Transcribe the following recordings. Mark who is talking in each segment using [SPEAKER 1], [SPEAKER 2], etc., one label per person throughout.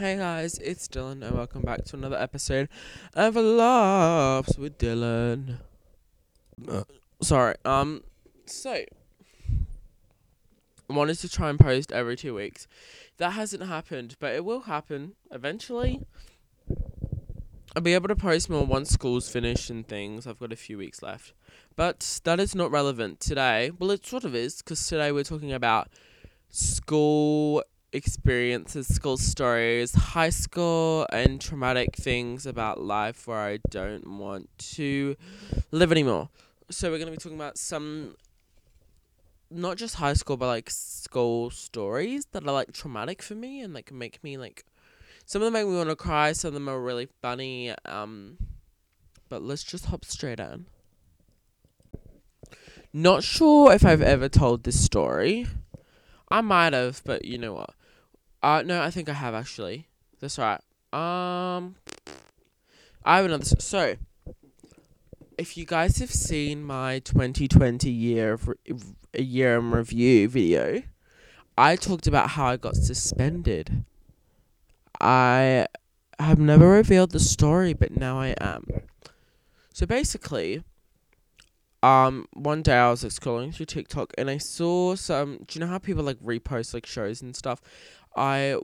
[SPEAKER 1] Hey guys, it's Dylan, and welcome back to another episode of Laughs with Dylan. Uh, sorry, um, so I wanted to try and post every two weeks. That hasn't happened, but it will happen eventually. I'll be able to post more once school's finished and things. I've got a few weeks left. But that is not relevant today. Well, it sort of is, because today we're talking about school experiences, school stories, high school, and traumatic things about life where I don't want to live anymore. So, we're going to be talking about some, not just high school, but like school stories that are like traumatic for me and like make me like, some of them make me want to cry, some of them are really funny. Um, but let's just hop straight in. Not sure if I've ever told this story. I might have, but you know what? Uh, no, I think I have actually. That's right. Um, I have another. So, if you guys have seen my 2020 year of re- year in review video, I talked about how I got suspended. I have never revealed the story, but now I am. So basically, um, one day I was like scrolling through TikTok and I saw some. Do you know how people like repost like shows and stuff? I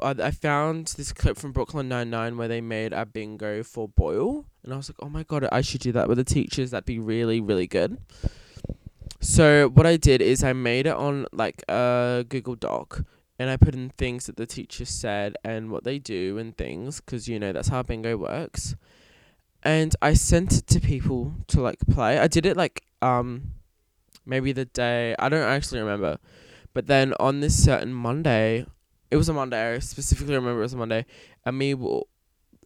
[SPEAKER 1] I found this clip from Brooklyn Nine Nine where they made a bingo for Boyle, and I was like, oh my god, I should do that with the teachers. That'd be really really good. So what I did is I made it on like a Google Doc, and I put in things that the teachers said and what they do and things, because you know that's how bingo works. And I sent it to people to like play. I did it like um, maybe the day I don't actually remember, but then on this certain Monday, it was a Monday. I specifically remember it was a Monday, and me, w-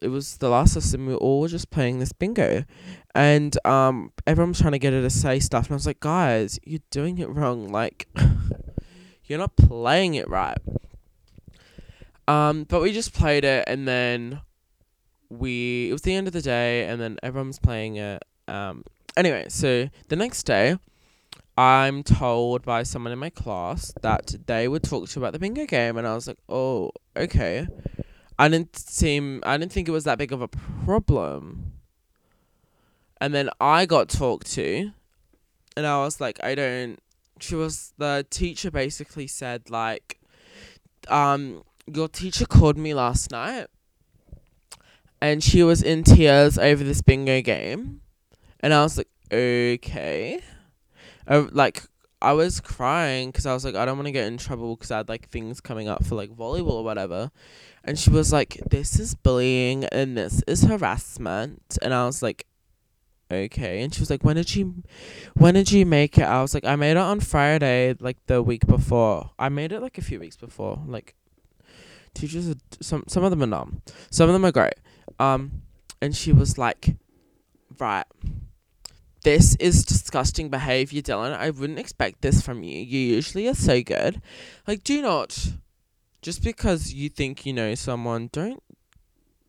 [SPEAKER 1] it was the last lesson. We were all just playing this bingo, and um, everyone was trying to get her to say stuff, and I was like, guys, you're doing it wrong. Like, you're not playing it right. Um, but we just played it, and then we it was the end of the day, and then everyone was playing it. Um, anyway, so the next day. I'm told by someone in my class that they would talk to you about the bingo game, and I was like, "Oh, okay." I didn't seem, I didn't think it was that big of a problem. And then I got talked to, and I was like, "I don't." She was the teacher. Basically said like, "Um, your teacher called me last night, and she was in tears over this bingo game," and I was like, "Okay." Like I was crying because I was like, I don't want to get in trouble because I had like things coming up for like volleyball or whatever. And she was like, This is bullying and this is harassment. And I was like, Okay. And she was like, When did you, when did you make it? I was like, I made it on Friday, like the week before. I made it like a few weeks before. Like, teachers, are, some some of them are numb, some of them are great. Um, and she was like, Right this is disgusting behavior, Dylan. I wouldn't expect this from you. You usually are so good. Like, do not, just because you think you know someone, don't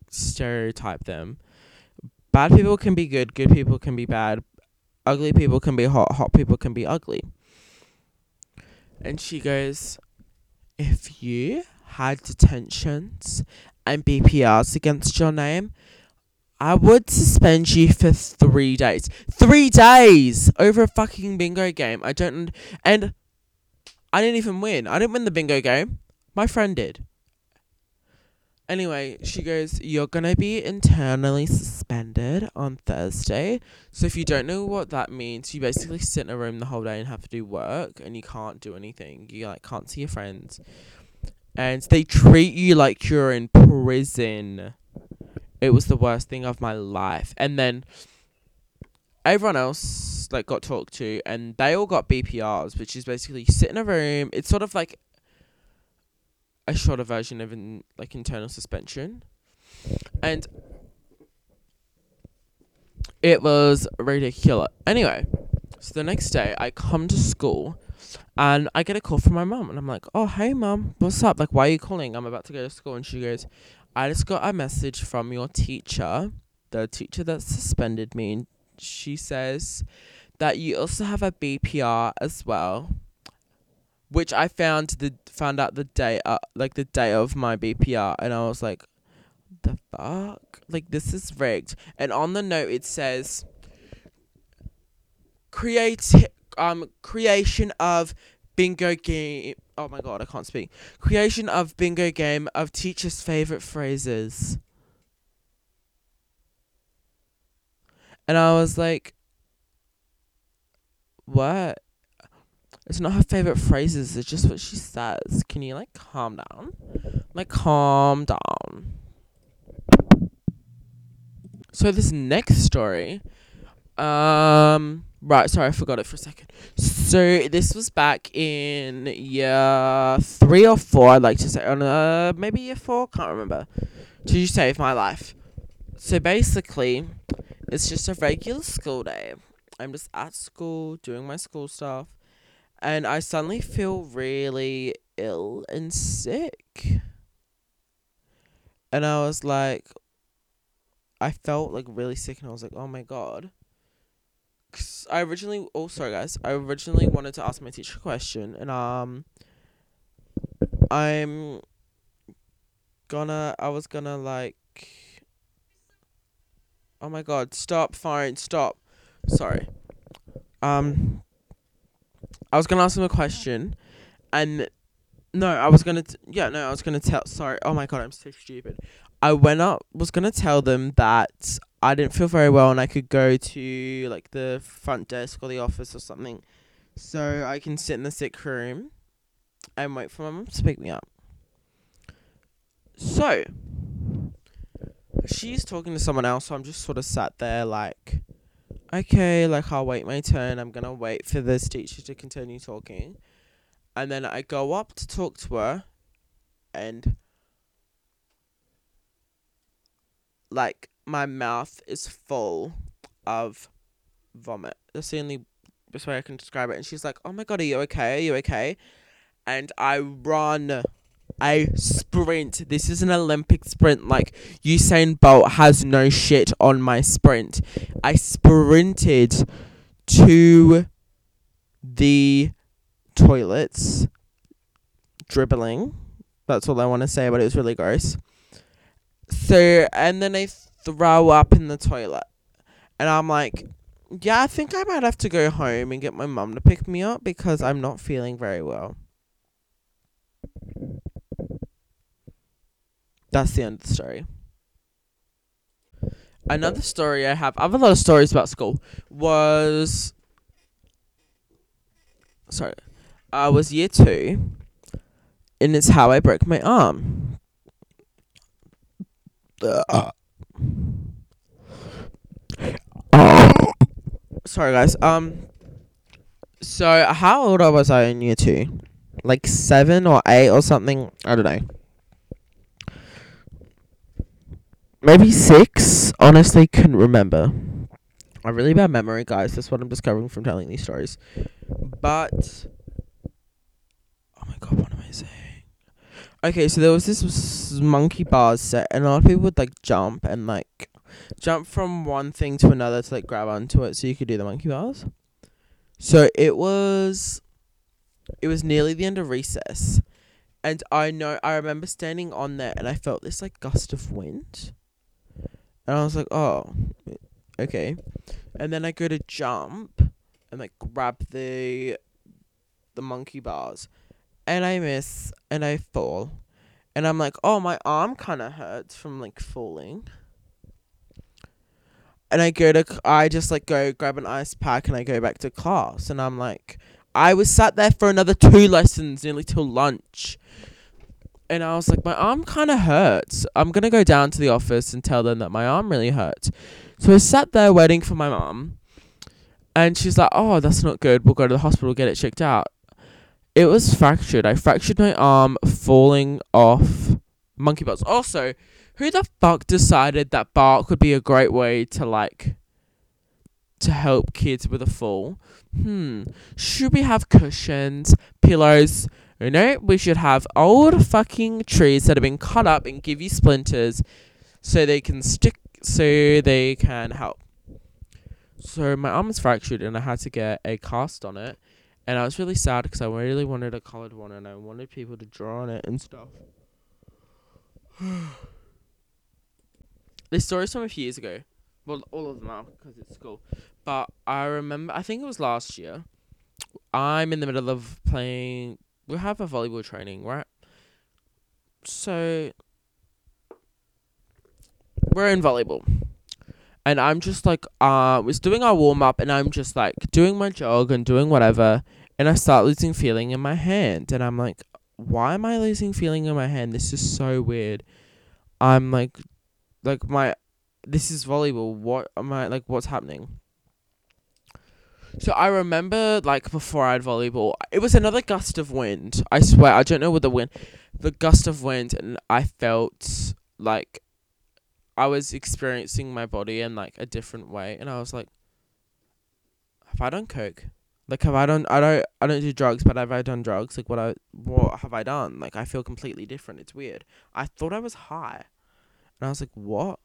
[SPEAKER 1] stereotype them. Bad people can be good, good people can be bad, ugly people can be hot, hot people can be ugly. And she goes, If you had detentions and BPRs against your name, I would suspend you for three days. Three days over a fucking bingo game. I don't. And I didn't even win. I didn't win the bingo game. My friend did. Anyway, she goes, You're gonna be internally suspended on Thursday. So if you don't know what that means, you basically sit in a room the whole day and have to do work and you can't do anything. You like can't see your friends. And they treat you like you're in prison it was the worst thing of my life. And then everyone else like got talked to, and they all got BPRs, which is basically sit in a room. It's sort of like a shorter version of an like internal suspension, and it was ridiculous. Anyway, so the next day I come to school. And I get a call from my mum, and I'm like, "Oh, hey, mum, what's up? Like, why are you calling? I'm about to go to school." And she goes, I just got a message from your teacher, the teacher that suspended me. And she says that you also have a BPR as well. which I found the found out the day uh, like the day of my BPR, and I was like, the fuck, like this is rigged. And on the note it says, create um creation of bingo game. Oh my god, I can't speak. Creation of bingo game of teachers' favorite phrases. And I was like, what? It's not her favorite phrases, it's just what she says. Can you like calm down? Like calm down. So this next story, um right, sorry, I forgot it for a second. This was back in year three or four, I'd like to say. On uh maybe year four, can't remember. You save my life? So basically, it's just a regular school day. I'm just at school doing my school stuff and I suddenly feel really ill and sick. And I was like, I felt like really sick, and I was like, oh my god. I originally, oh sorry guys, I originally wanted to ask my teacher a question, and um, I'm gonna, I was gonna like, oh my god, stop, fine, stop, sorry, um, I was gonna ask him a question, and no, I was gonna t- yeah no, I was gonna tell. Sorry, oh my god, I'm so stupid. I went up, was gonna tell them that I didn't feel very well and I could go to like the front desk or the office or something, so I can sit in the sick room and wait for my mum to pick me up. So she's talking to someone else, so I'm just sort of sat there like okay, like I'll wait my turn. I'm gonna wait for this teacher to continue talking. And then I go up to talk to her and like my mouth is full of vomit. That's the only best way I can describe it. And she's like, Oh my god, are you okay? Are you okay? And I run I sprint. This is an Olympic sprint. Like Usain Bolt has no shit on my sprint. I sprinted to the toilets, dribbling. That's all I want to say, but it was really gross. So, and then I throw up in the toilet. And I'm like, yeah, I think I might have to go home and get my mum to pick me up because I'm not feeling very well. That's the end of the story. Another story I have, I have a lot of stories about school, was. Sorry. I was year two, and it's how I broke my arm. Uh. Sorry, guys. Um. So, how old was I in year two? Like seven or eight or something? I don't know. maybe six. Honestly, couldn't remember. A really bad memory, guys. That's what I'm discovering from telling these stories. But oh my god, what am I saying? Okay, so there was this monkey bars set, and a lot of people would like jump and like jump from one thing to another to like grab onto it, so you could do the monkey bars. So it was, it was nearly the end of recess, and I know I remember standing on there, and I felt this like gust of wind and I was like, oh, okay. And then I go to jump and like grab the the monkey bars, and I miss and I fall, and I'm like, oh, my arm kind of hurts from like falling. And I go to, I just like go grab an ice pack and I go back to class, and I'm like, I was sat there for another two lessons, nearly till lunch and I was like, my arm kind of hurts. I'm gonna go down to the office and tell them that my arm really hurts. So I sat there waiting for my mom, and she's like, "Oh, that's not good. We'll go to the hospital, get it checked out." It was fractured. I fractured my arm falling off monkey bars. Also, who the fuck decided that bark would be a great way to like to help kids with a fall? Hmm. Should we have cushions, pillows? You know, we should have old fucking trees that have been cut up and give you splinters so they can stick, so they can help. So my arm is fractured and I had to get a cast on it. And I was really sad because I really wanted a colored one and I wanted people to draw on it and stuff. this story's from a few years ago. Well, all of them are because it's school. But I remember, I think it was last year. I'm in the middle of playing. We have a volleyball training, right? So we're in volleyball. And I'm just like, uh, was doing our warm up, and I'm just like doing my jog and doing whatever, and I start losing feeling in my hand, and I'm like, why am I losing feeling in my hand? This is so weird. I'm like, like my, this is volleyball. What am I like? What's happening? So I remember like before I had volleyball, it was another gust of wind. I swear, I don't know what the wind, the gust of wind, and I felt like I was experiencing my body in like a different way, and I was like, have I done coke? Like, have I done? I don't. I don't do drugs, but have I done drugs? Like, what I what have I done? Like, I feel completely different. It's weird. I thought I was high, and I was like, what?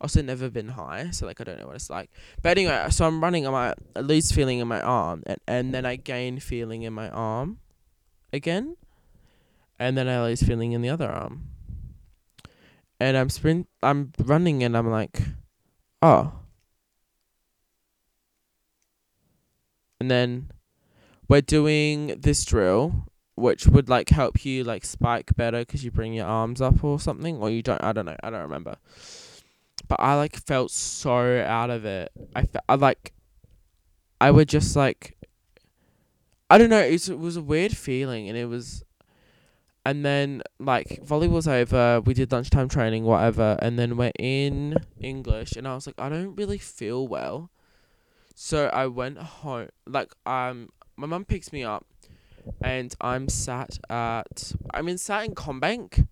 [SPEAKER 1] Also, never been high, so like I don't know what it's like. But anyway, so I'm running, on my I lose feeling in my arm, and and then I gain feeling in my arm, again, and then I lose feeling in the other arm. And I'm sprint, I'm running, and I'm like, oh. And then we're doing this drill, which would like help you like spike better because you bring your arms up or something, or you don't. I don't know. I don't remember but I like felt so out of it. I, I like, I would just like, I don't know. It was, it was a weird feeling, and it was, and then like volleyball's over. We did lunchtime training, whatever, and then we're in English, and I was like, I don't really feel well, so I went home. Like um, my mum picks me up, and I'm sat at I'm in sat in CommBank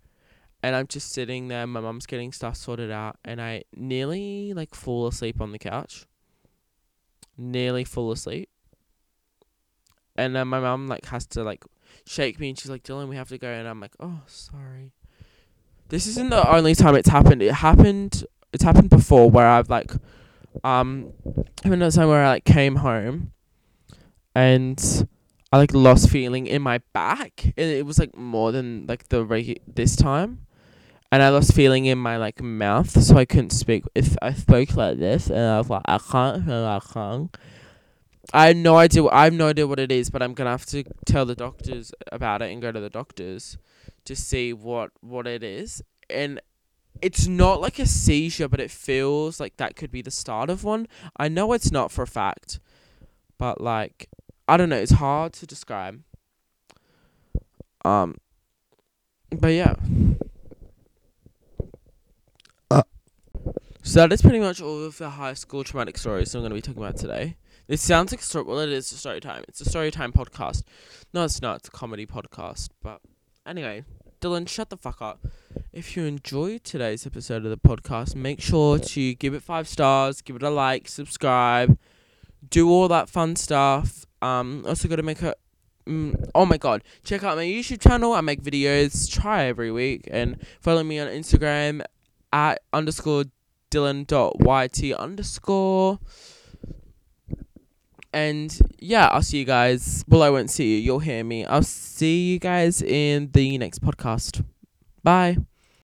[SPEAKER 1] and I'm just sitting there. My mum's getting stuff sorted out, and I nearly like fall asleep on the couch. Nearly fall asleep. And then my mum like has to like shake me, and she's like, "Dylan, we have to go." And I'm like, "Oh, sorry." This isn't the only time it's happened. It happened. It's happened before where I've like, um, I remember time where I like came home, and I like lost feeling in my back, and it was like more than like the regu- this time and I lost feeling in my like mouth, so I couldn't speak. If I spoke like this, and I was like, I can't, I can't. I have no idea. I have no idea what it is, but I'm gonna have to tell the doctors about it and go to the doctors to see what what it is. And it's not like a seizure, but it feels like that could be the start of one. I know it's not for a fact, but like I don't know. It's hard to describe. Um, but yeah. So that is pretty much all of the high school traumatic stories I'm going to be talking about today. This sounds like a story. Well, it is a story time. It's a story time podcast. No, it's not. It's a comedy podcast. But anyway, Dylan, shut the fuck up. If you enjoyed today's episode of the podcast, make sure to give it five stars, give it a like, subscribe, do all that fun stuff. Um, also got to make a. Mm, oh my god! Check out my YouTube channel. I make videos. Try every week and follow me on Instagram at underscore dylan.yt underscore. And yeah, I'll see you guys. Well, I won't see you. You'll hear me. I'll see you guys in the next podcast. Bye.